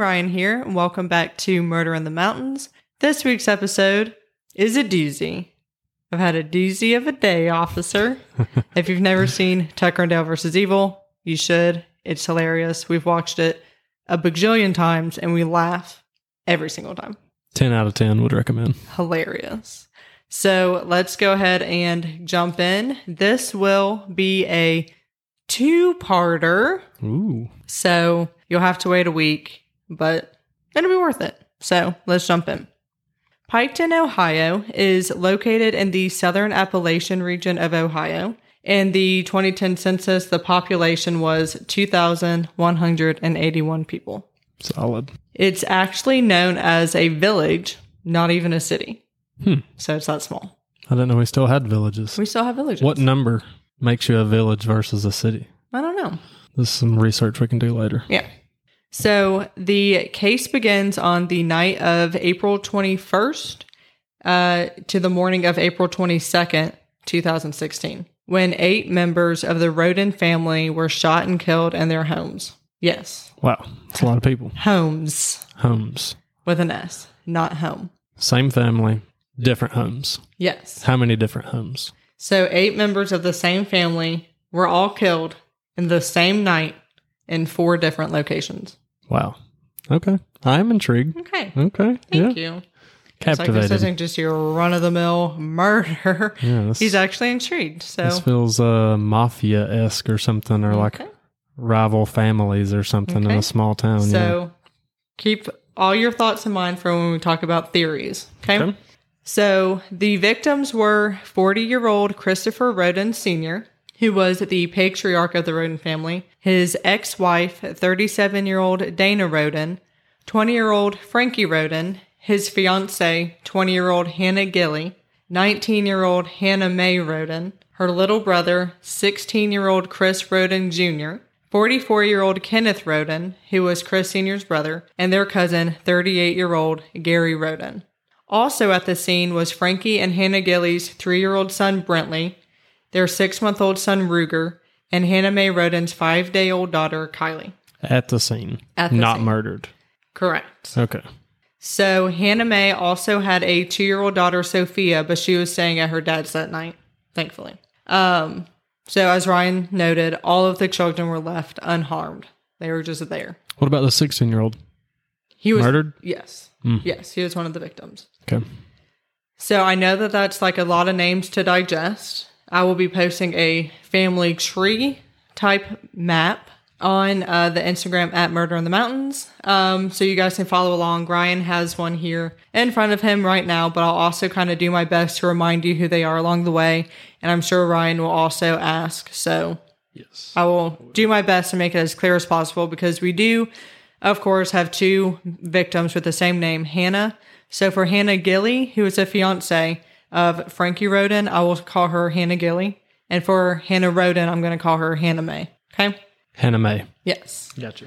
Ryan here, and welcome back to Murder in the Mountains. This week's episode is a doozy. I've had a doozy of a day, officer. if you've never seen Tucker and Dale versus Evil, you should. It's hilarious. We've watched it a bajillion times and we laugh every single time. 10 out of 10 would recommend. Hilarious. So let's go ahead and jump in. This will be a two parter. Ooh. So you'll have to wait a week, but it'll be worth it. So let's jump in. Piketon, Ohio is located in the southern Appalachian region of Ohio. In the 2010 census, the population was 2,181 people. Solid. It's actually known as a village, not even a city. Hmm. So it's that small. I didn't know we still had villages. We still have villages. What number makes you a village versus a city? I don't know. This is some research we can do later. Yeah. So the case begins on the night of April 21st uh, to the morning of April 22nd, 2016, when eight members of the Rhoden family were shot and killed in their homes. Yes, Wow. It's a lot of people. homes Homes. with an S, not home. Same family, different homes. Yes. How many different homes? So eight members of the same family were all killed in the same night in four different locations. Wow. Okay. I'm intrigued. Okay. Okay. Thank yeah. you. It's like Captivated. this isn't just your run of the mill murder. yeah, this, He's actually intrigued. So this feels uh, mafia esque or something, or like rival families or something in a small town. so keep all your thoughts in mind for when we talk about theories. Okay. Okay. So the victims were 40 year old Christopher Rhoden Sr., who was the patriarch of the Rhoden family, his ex wife, 37 year old Dana Rhoden, 20 year old Frankie Rhoden, his fiance, 20 year old Hannah Gilley, 19 year old Hannah Mae Rhoden, her little brother, 16 year old Chris Rhoden Jr., 44 year old Kenneth Rhoden, who was Chris Sr.'s brother, and their cousin, 38 year old Gary Rhoden. Also at the scene was Frankie and Hannah Gilley's three year old son, Brentley, their six month old son, Ruger, and Hannah Mae Rhoden's five day old daughter, Kylie. At the scene. At the Not scene. murdered. Correct. Okay. So Hannah Mae also had a two year old daughter, Sophia, but she was staying at her dad's that night, thankfully. Um, so as Ryan noted, all of the children were left unharmed. They were just there. What about the 16 year old? He was Murdered? Yes. Mm. Yes, he was one of the victims. Okay. So I know that that's like a lot of names to digest. I will be posting a family tree type map on uh, the Instagram at Murder in the Mountains. Um, so you guys can follow along. Ryan has one here in front of him right now, but I'll also kind of do my best to remind you who they are along the way. And I'm sure Ryan will also ask. So Yes. I will do my best to make it as clear as possible because we do, of course, have two victims with the same name, Hannah. So for Hannah Gilley, who is a fiance of Frankie Rhoden, I will call her Hannah Gilley. And for Hannah Rhoden, I'm going to call her Hannah May. Okay? Hannah May. Yes. Gotcha.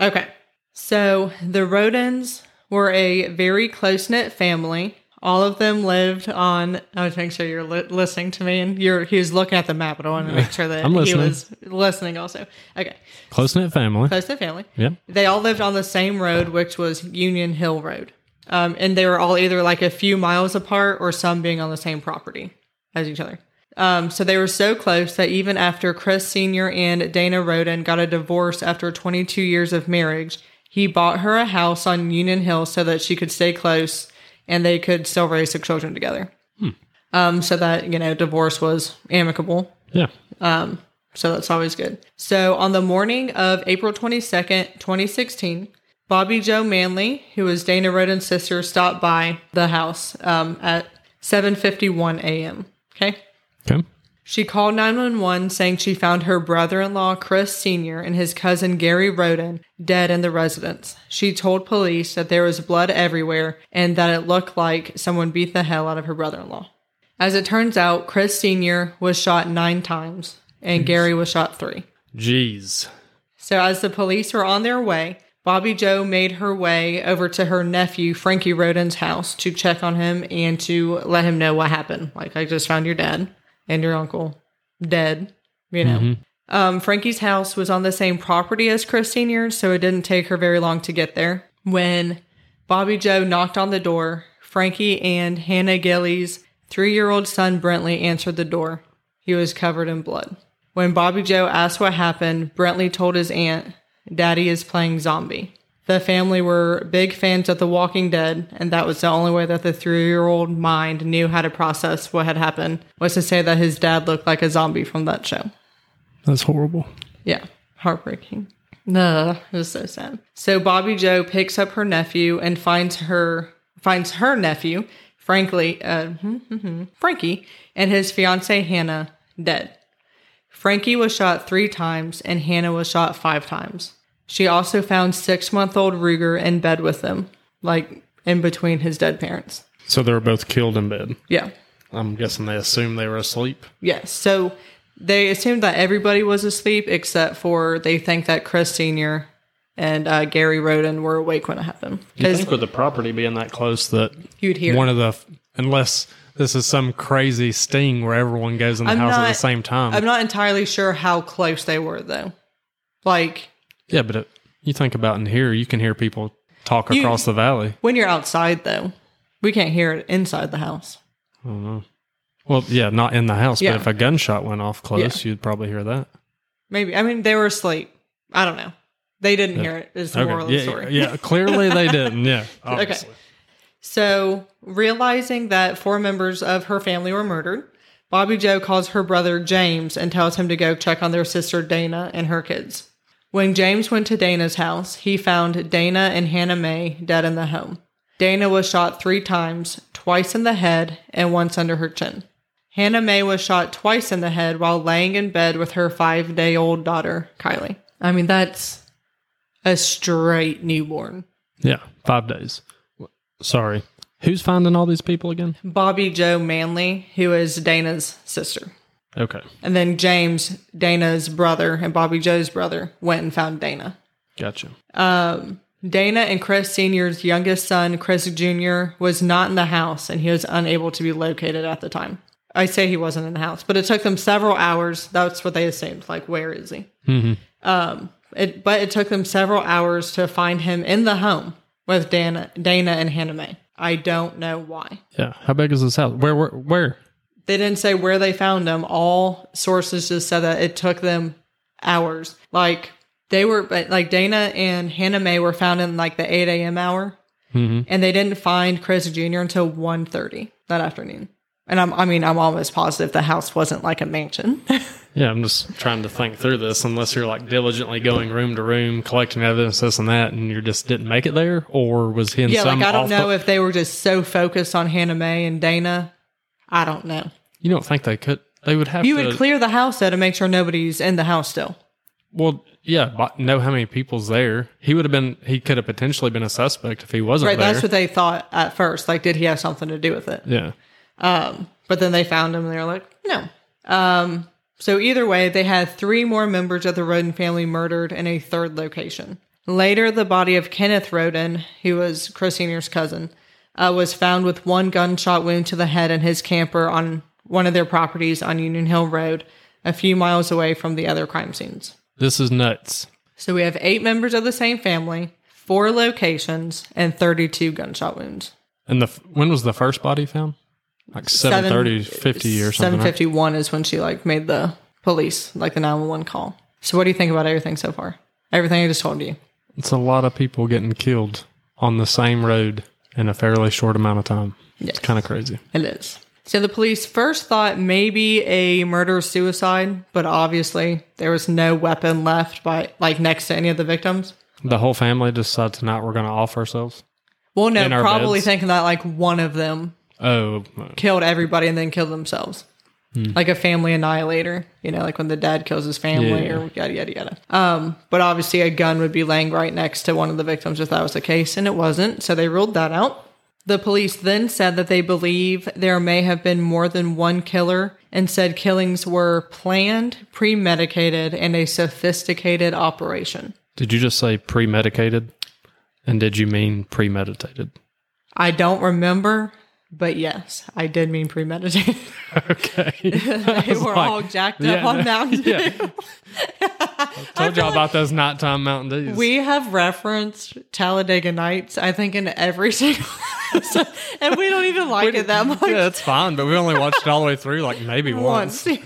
Okay. So the Rhodens were a very close knit family. All of them lived on. I was making sure you're li- listening to me, and you're. He was looking at the map, but I wanted to make sure that I'm he listening. was listening also. Okay, Close knit family. close knit family. Yeah. They all lived on the same road, which was Union Hill Road, um, and they were all either like a few miles apart or some being on the same property as each other. Um, so they were so close that even after Chris Sr. and Dana Rhoden got a divorce after 22 years of marriage, he bought her a house on Union Hill so that she could stay close and they could still raise their children together. Um, so that, you know, divorce was amicable. Yeah. So that's always good. So on the morning of April 22nd, 2016, Bobby Joe Manley, who was Dana Rhoden's sister, stopped by the house um, at 7:51 a.m. Okay. Okay. She called 911 saying she found her brother in law, Chris Sr., and his cousin, Gary Rhoden, dead in the residence. She told police that there was blood everywhere and that it looked like someone beat the hell out of her brother in law. As it turns out, Chris Sr. was shot nine times and Gary was shot three. Jeez. So, as the police were on their way, Bobby Joe made her way over to her nephew, Frankie Rhoden's house, to check on him and to let him know what happened. Like, I just found your dad and your uncle dead, you know. Um, Frankie's house was on the same property as Chris Sr., so it didn't take her very long to get there. When Bobby Joe knocked on the door, Frankie and Hannah Gilley's three year old son Brentley answered the door. He was covered in blood. When Bobby Joe asked what happened, Brentley told his aunt, Daddy is playing zombie. The family were big fans of The Walking Dead, and that was the only way that the three year old mind knew how to process what had happened was to say that his dad looked like a zombie from that show. That's horrible. Yeah, heartbreaking. No, it was so sad. So Bobby Joe picks up her nephew and finds her finds her nephew, frankly, uh, hmm, hmm, hmm, Frankie, and his fiancee Hannah dead. Frankie was shot three times and Hannah was shot five times. She also found six month old Ruger in bed with them, like in between his dead parents. So they were both killed in bed. Yeah. I'm guessing they assumed they were asleep. Yes. So they assumed that everybody was asleep except for they think that Chris Sr. and uh, Gary Rhoden were awake when it happened. You think with the property being that close that you'd hear. one of the unless this is some crazy sting where everyone goes in the I'm house at the same time. I'm not entirely sure how close they were, though. Like, yeah, but it, you think about in here, you can hear people talk You- across the valley. when you're outside, though, we can't hear it inside the house. I don't know. Well, yeah, not in the house, Yeah. but if a gunshot went off close, you'd probably hear that. Maybe. I mean, they were asleep. I don't know. They didn't hear it, is the moral of the Yeah, story. yeah, clearly they didn't. Yeah, obviously. So, realizing that four members of her family were murdered, Bobby Joe calls her brother James and tells him to go check on their sister Dana and her kids. When James went to Dana's house, he found Dana and Hannah Mae dead in the home. Dana was shot three times, twice in the head and once under her chin. Hannah Mae was shot twice in the head while laying in bed with her five day old daughter, Kylie. I mean, that's a straight newborn. Yeah, five days. Sorry. Who's finding all these people again? Bobby Joe Manley, who is Dana's sister. Okay, And then James, Dana's brother, and Bobby Joe's brother went and found Dana. gotcha. Dana and Chris Sr.'s youngest son, Chris Jr., was not in the house and he was unable to be located at the time. I say he wasn't in the house, but it took them several hours. That's what they assumed. Like, where is he? Um, it, but it took them several hours to find him in the home with Dana, Dana and Hannah Mae. I don't know why. Yeah, how big is this house? Where, where, where? They didn't say where they found them. All sources just said that it took them hours. Like they were, but like Dana and Hannah Mae were found in like the 8 a.m. hour, mm-hmm. and they didn't find Chris Jr. until 1.30 that afternoon. And I'm, I mean, I'm almost positive the house wasn't like a mansion. Yeah, I'm just trying to think through this. Unless you're like diligently going room to room, collecting evidence, this and that, and you just didn't make it there, or was he in yeah, some? like I don't know if they were just so focused on Hannah Mae and Dana. I don't know. You don't think they could? They would have You to. would clear the house though to make sure nobody's in the house still. well, yeah, but know how many people's there. He would have been. He could have potentially been a suspect if he wasn't Right, there. that's what they thought at first. Like, did he have something to do with it? yeah. But then they found him and they were like, no. Um, so either way, they had three more members of the Rhoden family murdered in a third location. Later, the body of Kenneth Rhoden, who was Chris Sr.'s cousin, uh, was found with one gunshot wound to the head in his camper on one of their properties on Union Hill Road, a few miles away from the other crime scenes. This is nuts. So we have eight members of the same family, four locations, and 32 gunshot wounds. And the when was the first body found? Like 730, 50 or something. right? 751 is when she like made the police like the 911 call. So what do you think about everything so far? Everything I just told you. It's a lot of people getting killed on the same road in a fairly short amount of time. Yes. It's kind of crazy. It is. So the police first thought maybe a murder suicide, but obviously there was no weapon left by like next to any of the victims. The whole family decided tonight we're going to off ourselves. Well, no, In our probably beds? thinking that like one of them Oh, killed everybody and then killed themselves. Like a family annihilator, you know, like when the dad kills his family Yeah. or yada yada yada. Um, but obviously a gun would be laying right next to one of the victims if that was the case, and it wasn't, so they ruled that out. The police then said that they believe there may have been more than one killer and said killings were planned, premeditated, and a sophisticated operation. did you just say premedicated? And did you mean premeditated? I don't remember, But yes, I did mean premeditated. Okay. they were all jacked up on Mountain Dew. yeah. Told y'all about those nighttime Mountain Dews. We have referenced Talladega Nights, I think, in every single episode, and we don't even like it that much. yeah, it's fine, but we only watched it all the way through, like maybe once. once.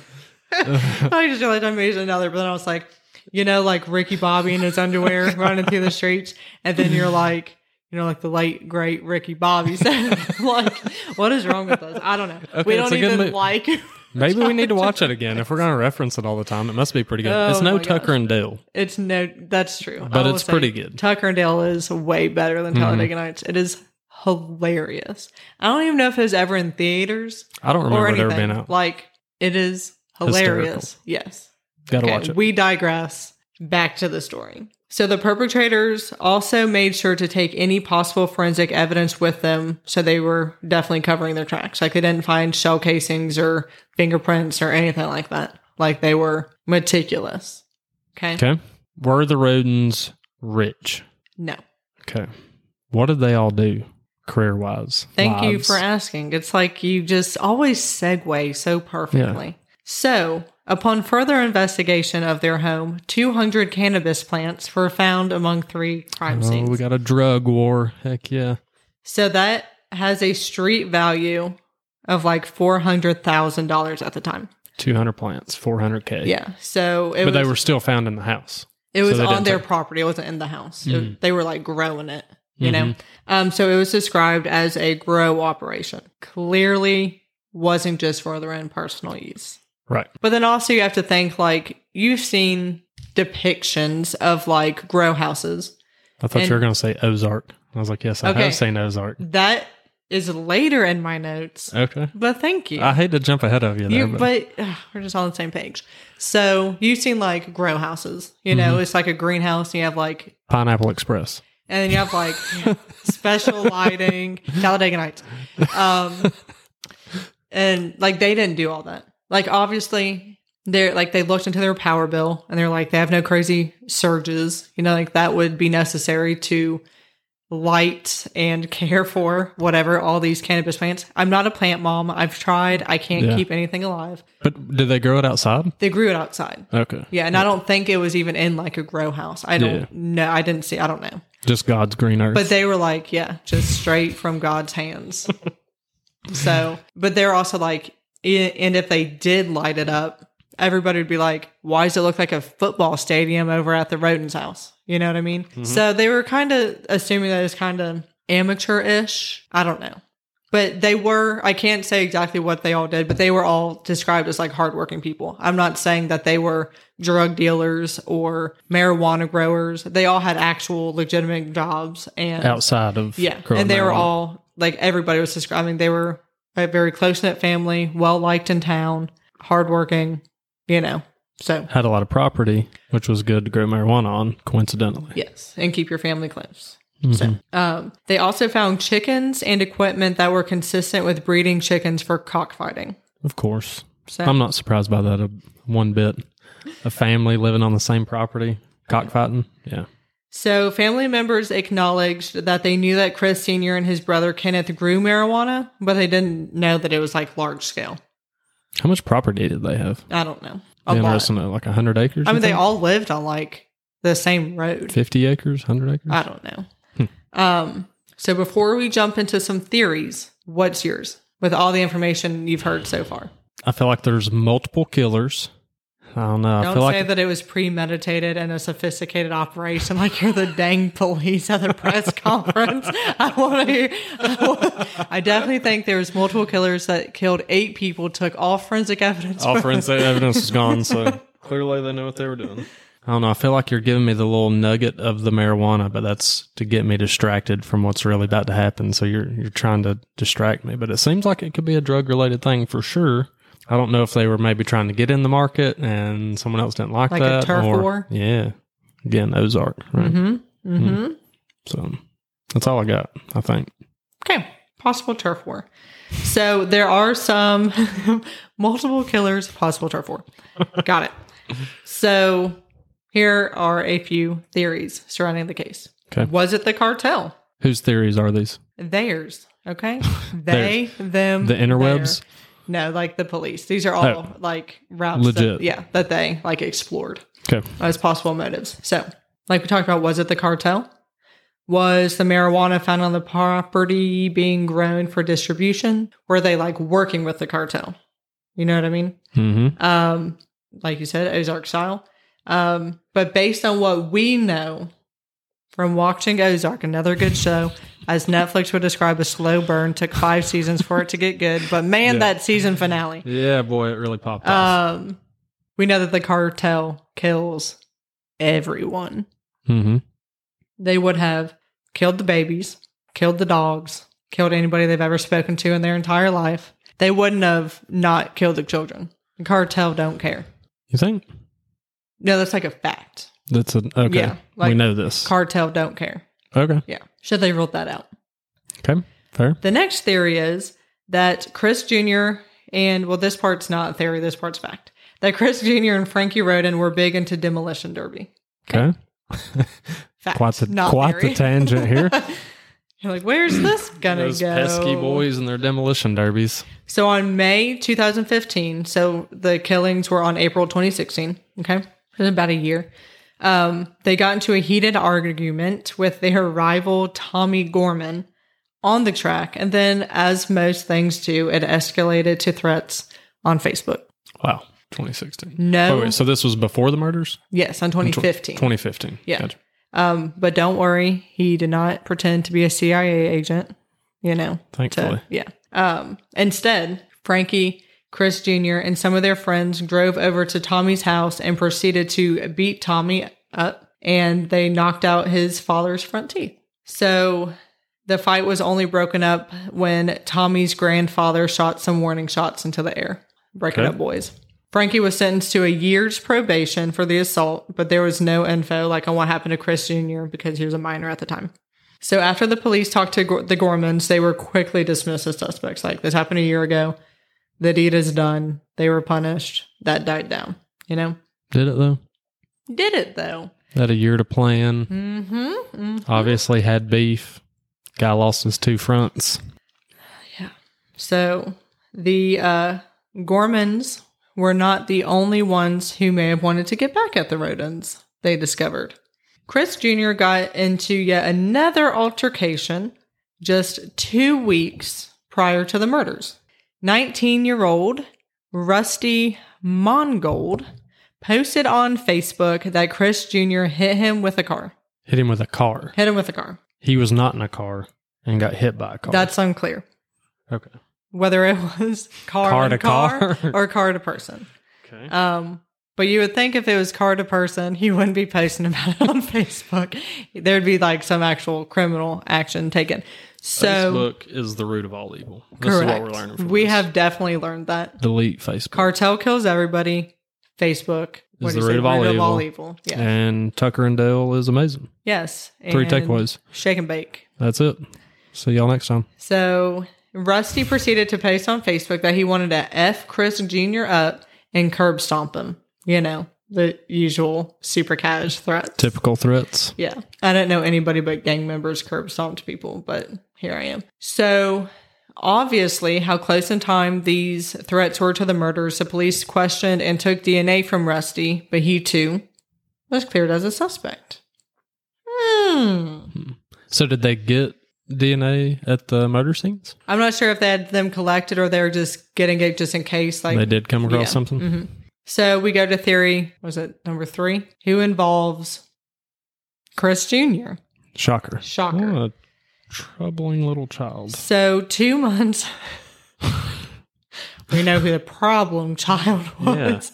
I just realized I made another, but then I was like, you know, like Ricky Bobby in his underwear running through the streets, and then you're like, you know, like the late great Ricky Bobby said, like, what is wrong with us? I don't know. we Okay, it's don't even mo- like. Maybe we need to watch it again if we're going to reference it all the time. It must be pretty good. Oh it's no Tucker and Dale. It's no, that's true. But it's pretty good. Mm-hmm. Tucker and Dale is way better than Talladega Nights. It is hilarious. I don't even know if it was ever in theaters I don't remember it ever being out. Like it is hilarious. Yes. Got to Okay, watch it. We digress. Back to the story. So the perpetrators also made sure to take any possible forensic evidence with them. So they were definitely covering their tracks. Like they didn't find shell casings or fingerprints or anything like that. Like they were meticulous. Okay. okay. Were the rodents rich? No. Okay. What did they all do career wise? Thank you for asking. It's like you just always segue so perfectly. So, upon further investigation of their home, 200 cannabis plants were found among three crime Oh, scenes. we got a drug war. Heck yeah. So that has a street value of like four hundred thousand dollars at the time. 200 plants, 400K. Yeah. So it But was they were still found in the house. it was they on their take- property. It wasn't in the house. It- Mhm. they were like growing it. You know. Mhm. Um. So it was described as a grow operation. Clearly, wasn't just for their own personal use. Right. But then also you have to think like you've seen depictions of like grow houses. I thought And- you were going to say Ozark. I was like, yes, I Okay. have seen Ozark. That is later in my notes. Okay. But thank you. I hate to jump ahead of you there, You, but, but ugh, we're just on the same page. So you've seen like grow houses, you Mm-hmm. know, it's like a greenhouse. And you have like, Pineapple Express. and then you have like special lighting, Talladega Nights, um, and like they didn't do all that. Like obviously they're like they looked into their power bill and they're like they have no crazy surges, you know, like that would be necessary to light and care for whatever all these cannabis plants. I'm not a plant mom. I've tried. I can't Yeah. keep anything alive. But did they grow it outside? They grew it outside. Okay. Yeah, and I don't think it was even in like a grow house. I don't Yeah. know. I didn't see. I don't know. Just God's green earth. But they were like, yeah, just straight from God's hands. so, but they're also like, and if they did light it up, everybody would be like, why does it look like a football stadium over at the Rhodens house? You know what I mean? Mm-hmm. So they were kind of assuming that it's kind of amateur-ish. I don't know. But they were, I can't say exactly what they all did, but they were all described as like hardworking people. I'm not saying that they were drug dealers or marijuana growers. They all had actual legitimate jobs and outside of yeah, and they were all like everybody was describing. They were a very close knit family, well liked in town, hardworking. You know, so had a lot of property, which was good to grow marijuana on. Coincidentally, yes, and keep your family close. Mhm. So, um, they also found chickens and equipment that were consistent with breeding chickens for cockfighting. of course, So, I'm not surprised by that a, one bit. A family living on the same property, cockfighting. Yeah, so family members acknowledged that they knew that Chris Senior and his brother Kenneth grew marijuana, but they didn't know that it was like large scale. how much property did they have? I don't know. A lot. interesting to know, like hundred acres. I mean, they think? all lived on like the same road. fifty acres, hundred acres. I don't know. Hmm. Um, so before we jump into some theories, what's yours with all the information you've heard so far? I feel like there's multiple killers. I don't know. Don't feel say like that it was premeditated and a sophisticated operation like you're the dang police at the press conference. I want to hear. I, wa- I definitely think there's multiple killers that killed eight people, took all forensic evidence. all forensic evidence is gone, so clearly they know what they were doing. I don't know. I feel like you're giving me the little nugget of the marijuana, but that's to get me distracted from what's really about to happen. So you're you're trying to distract me, but it seems like it could be a drug related thing for sure. I don't know if they were maybe trying to get in the market and someone else didn't like, Like a that. turf or, war? Yeah. Again, Ozark, right? Mm-hmm. Mm-hmm. So that's all I got, I think. Okay, possible turf war. So there are some multiple killers, possible turf war. Got it. So here are a few theories surrounding the case. Okay. Was it the cartel? Whose theories are these? theirs. Okay, they them The interwebs? their. No, like the police. These are all Oh. like routes. Legit. That, yeah, that they like explored Okay. as possible motives. So, like we talked about, was it the cartel? Was the marijuana found on the property being grown for distribution? Were they like working with the cartel? You know what I mean? Mm-hmm. Um, like you said, Ozark style. Um, but based on what we know from watching Ozark, another good show, as Netflix would describe a slow burn, took five seasons for it to get good. But man, Yeah. that season finale. Yeah, boy, it really popped off. Um, we know that the cartel kills everyone. mm-hmm. They would have killed the babies, killed the dogs, killed anybody they've ever spoken to in their entire life. They wouldn't have not killed the children. The cartel don't care. You think No, that's like a fact. that's a okay? Yeah, like- we know this. Cartel don't care. Okay. Yeah. Should they ruled that out? Okay. Fair. The next theory is that Chris Jr. and well, this part's not theory, this part's fact. That Chris Jr. and Frankie Rhoden were big into demolition derby. Okay. Fact, Quite the not quite theory. the tangent here. You're like, where's this gonna Those go? pesky boys and their demolition derbies. So on May 2015, so the killings were on April 2016. Okay, it was about a year. Um, they got into a heated argument with their rival Tommy Gorman on the track, and then, as most things do, it escalated to threats on Facebook. Wow. 2016. No, Oh, wait, so this was before the murders? yes, on 2015. 2015. Yeah. Gotcha. Um, but don't worry, he did not pretend to be a CIA agent. You know, Thankfully. to, yeah. Um, instead, Frankie, Chris Jr., and some of their friends drove over to Tommy's house and proceeded to beat Tommy up, and they knocked out his father's front teeth. So the fight was only broken up when Tommy's grandfather shot some warning shots into the air. Break it Okay. up, boys. Frankie was sentenced to a year's probation for the assault, but there was no info like on what happened to Chris Jr. because he was a minor at the time. So after the police talked to the Gormans, they were quickly dismissed as suspects. Like this happened a year ago. The deed is done. They were punished. That died down. You know, Did it though? did it though. Had a year to plan. Mm-hmm. Obviously had beef. Guy lost his two fronts. Yeah. So the uh, Gormans were not the only ones who may have wanted to get back at the Rhodens. They discovered Chris Jr. got into yet another altercation just two weeks prior to the murders. 19 year old Rusty Mongold posted on Facebook that Chris Jr. hit him with a car. Hit him with a car. Hit him with a car. He was not in a car and got hit by a car. That's unclear. okay. Whether it was car, Car to car, car. or car to person. Okay. Um, but you would think if it was car to person, he wouldn't be posting about it on Facebook. There'd be like some actual criminal action taken. So Facebook is the root of all evil. This correct. is what we're learning from we this. have definitely learned that. delete Facebook. Cartel kills everybody. Facebook what Is do you the say? root of all evil. evil. Yeah. And Tucker and Dale is amazing. yes. Three takeaways. Shake and bake. That's it. See y'all next time. So Rusty proceeded to post on Facebook that he wanted to F Chris Jr. up and curb stomp him. You know, the usual super cash threats. Typical threats. Yeah. I don't know anybody but gang members curb stomped people, but here I am. So obviously how close in time these threats were to the murders, the police questioned and took DNA from Rusty, but he too was cleared as a suspect. Hmm. So did they get DNA at the murder scenes? I'm not sure if they had them collected or they were just getting it just in case. Like they did come across yeah. something. Mhm. So we go to theory. Was it number three? Who involves Chris Jr. Shocker. Shocker. Oh, a troubling little child. So two months. we know who the problem child Yeah. was.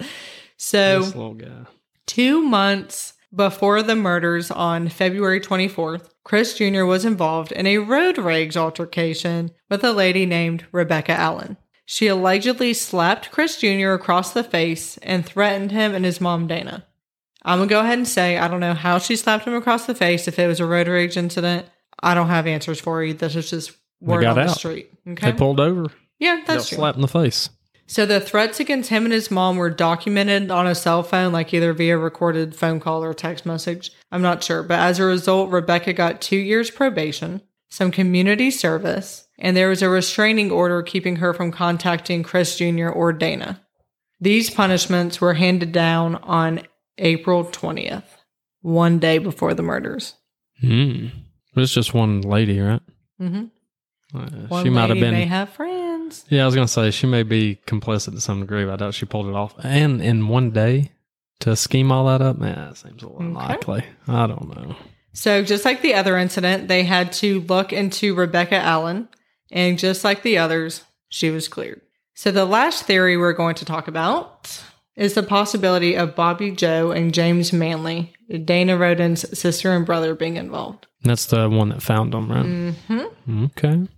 So this little guy. two months before the murders on February 24th, Chris Jr. was involved in a road rage altercation with a lady named Rebecca Allen. She allegedly slapped Chris Jr. across the face and threatened him and his mom, Dana. I'm gonna go ahead and say I don't know how she slapped him across the face. If it was a road rage incident, I don't have answers for you. This is just word on the out. street. Okay, They pulled over. yeah, that's true. slapped in the face. So the threats against him and his mom were documented on a cell phone, like either via recorded phone call or text message. I'm not sure. But as a result, Rebecca got two years probation. some community service, and there was a restraining order keeping her from contacting Chris Jr. or Dana. These punishments were handed down on April 20th, one day before the murders. Hmm. It's just one lady, right? Mm-hmm. Uh, One she might have been. may have friends. yeah, I was gonna say she may be complicit to some degree. But I doubt she pulled it off. And in one day to scheme all that up, man, that seems a little Okay. unlikely. I don't know. So, just like the other incident, they had to look into Rebecca Allen, and just like the others, she was cleared. So, the last theory we're going to talk about is the possibility of Bobby Joe and James Manley, Dana Rhoden's sister and brother, being involved. That's the one that found them, right? hmm Okay.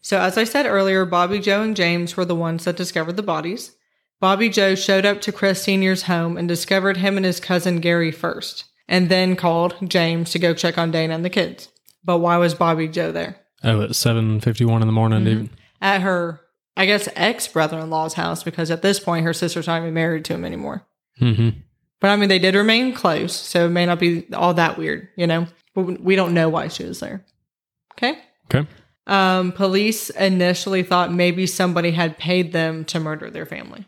So, as I said earlier, Bobby Joe and James were the ones that discovered the bodies. Bobby Joe showed up to Chris Sr.'s home and discovered him and his cousin Gary first, and then called James to go check on Dana and the kids. But why was Bobby Joe there? Oh, at seven fifty one in the morning, Mm-hmm. even. At her, I guess, ex brother in law's house, because at this point, her sister's not even married to him anymore. Mm-hmm. But I mean, they did remain close, so it may not be all that weird, you know? But we don't know why she was there. Okay? Okay. Um, police initially thought maybe somebody had paid them to murder their family.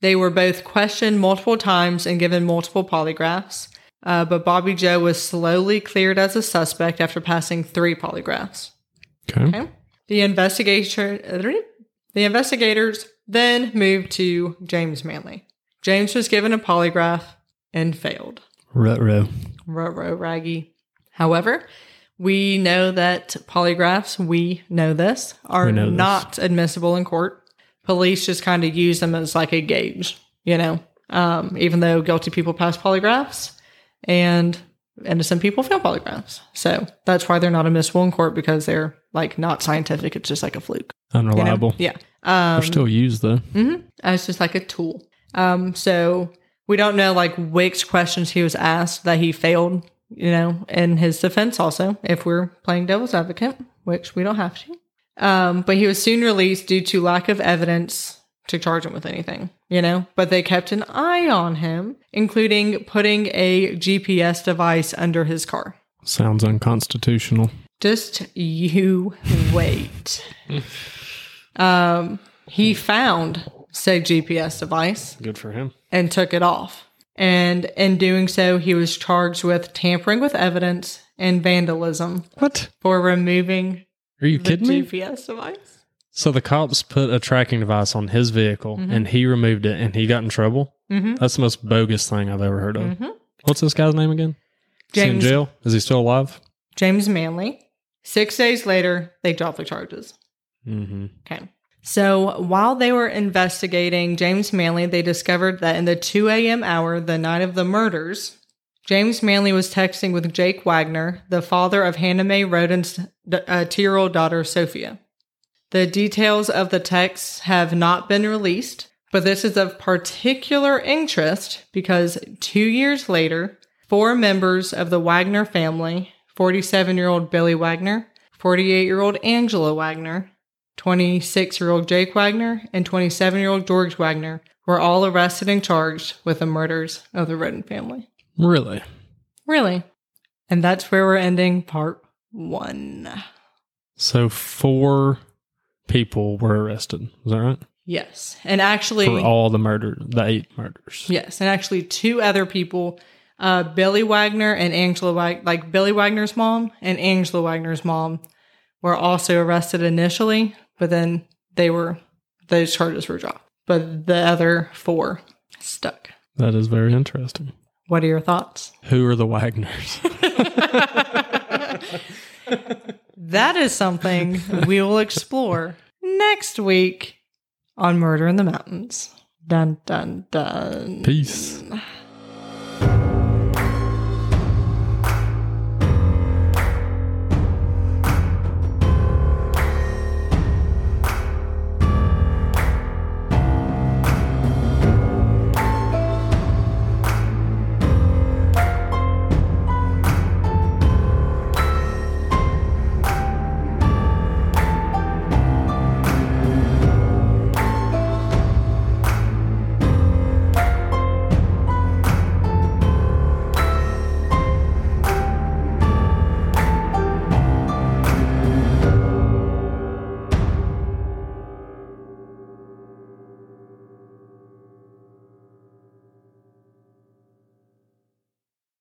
They were both questioned multiple times and given multiple polygraphs, uh, but Bobby Joe was slowly cleared as a suspect after passing three polygraphs. Okay. Okay. The investigation, the investigators then moved to James Manley. James was given a polygraph and failed. Ruh-roh. Ruh-roh, raggy. However, we know that polygraphs, we know this, are know this. not admissible in court. Police just kind of use them as like a gauge, you know, um, even though guilty people pass polygraphs and innocent people fail polygraphs. So that's why they're not admissible in court because they're like not scientific. It's just like a fluke. you know? Unreliable. Yeah. Um, They're still used though. Mm-hmm. As just like a tool. Um, so we don't know like which questions he was asked that he failed, you know, in his defense also, if we're playing devil's advocate, which we don't have to. Um, but he was soon released due to lack of evidence to charge him with anything, you know, but they kept an eye on him, including putting a GPS device under his car. Sounds unconstitutional. Just you wait. um, he found said GPS device Good for him. and took it off. And in doing so, he was charged with tampering with evidence and vandalism What? for removing Are you kidding me? GPS device. So the cops put a tracking device on his vehicle and he removed it and he got in trouble. Mhm. That's the most bogus thing I've ever heard of. Mhm. What's this guy's name again? Is he in James jail? Is he still alive? James Manley. Six days later, they dropped the charges. Mm-hmm. Okay. So while they were investigating James Manley, they discovered that in the 2 a.m. hour, the night of the murders, James Manley was texting with Jake Wagner, the father of Hannah Mae Rhoden's uh, two year old daughter, Sophia. The details of the texts have not been released, but this is of particular interest because two years later, four members of the Wagner family 47 year old Billy Wagner, 48 year old Angela Wagner, 26 year old Jake Wagner, and 27 year old George Wagner were all arrested and charged with the murders of the Rhoden family. Really? Really? And that's where we're ending part one. So four people were arrested. Is that right? Yes. And actually, For all the murder, the eight murders. yes. And actually, two other people, uh, Billy Wagner and Angela Wagner, like Billy Wagner's mom and Angela Wagner's mom, were also arrested initially, but then they were, those charges were dropped. But the other four stuck. That is very interesting. What are your thoughts? Who are the Wagners? That is something we will explore next week on Murder in the Mountains. Dun dun dun. Peace.